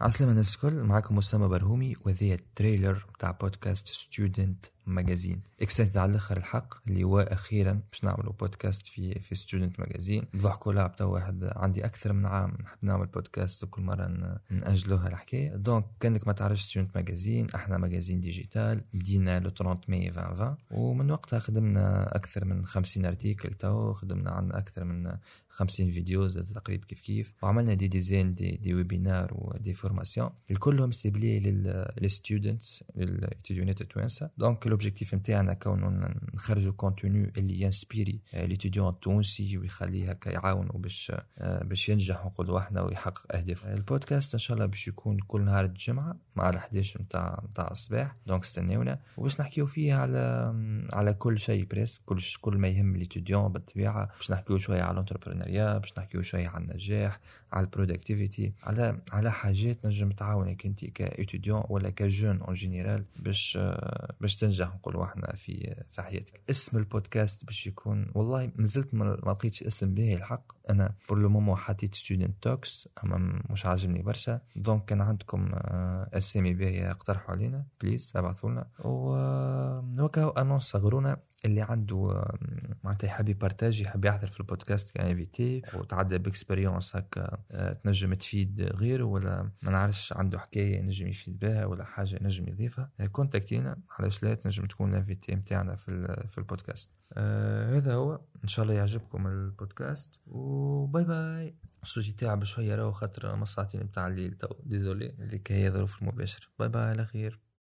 عسلامة الناس الكل معكم أسامة برهومي وذي ال trailer بتاع podcast Student Magazine أكستنت على الآخر الحق اللي هو أخيرا باش نعملوا بودكاست في في Student Magazine ضحكوا لها بتاع واحد عندي أكثر من عام نحب نعمل بودكاست وكل مرة نأجلوها الحكاية. donc كأنك ما تعرفش Student Magazine إحنا magazine digital بدينا le 30 ماي 2020 ومن وقتها خدمنا أكثر من 50 article تو خدمنا عن أكثر من 50 فيديو زاد تقريبا كيف كيف. وعملنا des designs des, des webinaires و des formations الكلهم ciblées لل students لل étudiantات التوانسة. donc l'objectif نتاعنا كون نخرجوا contenu اللي inspirer l'étudiant التونسي ويخليه هكا يعاونوا باش باش ينجح نقولوا إحنا ويحقق اهدافه البودكاست إن شاء الله باش يكون كل نهار الجمعة مع ال 11 نتاع نتاع الصباح. donc استناونا. وباش نحكيو فيه على على كل شيء presque كل كل ما يهم l'étudiant بالطبيعة. باش نحكيو شوية على ال entrepreneuriat باش نحكيو شوية على النجاح على ال productivité على على حاجات نجم تعاونك أنت ك étudiant ولا ك jeune en général باش باش تنجح نقولوا إحنا في في حياتك. اسم البودكاست باش يكون والله مازلت ما لقيتش اسم به الحق. أنا pour le moment حطيت Student Talks أما مش عاجبني برشا. donc كان عندكم اسامي باهية اقترحوا علينا please ابعثوا لنا وهكا annonce صغرونا اللي عنده معناتها يحب يpartager يحب يحضر في ال podcast ك invité وتعدى ب expérience هكا تنجم تفيد غيره ولا ما نعرفش عنده حكاية نجم يفيد بها ولا حاجة نجم يضيفها. contactينا علاش لا؟ تنجم تكون ال invité نتاعنا في في البودكاست. آه هذا هو. إن شاء الله يعجبكم ال podcast و bye bye. الصوت تعب شوية راهو خاطر ما ساعتين نتاع الليل désolé اللي كهي ظروف المباشر. bye bye على خير.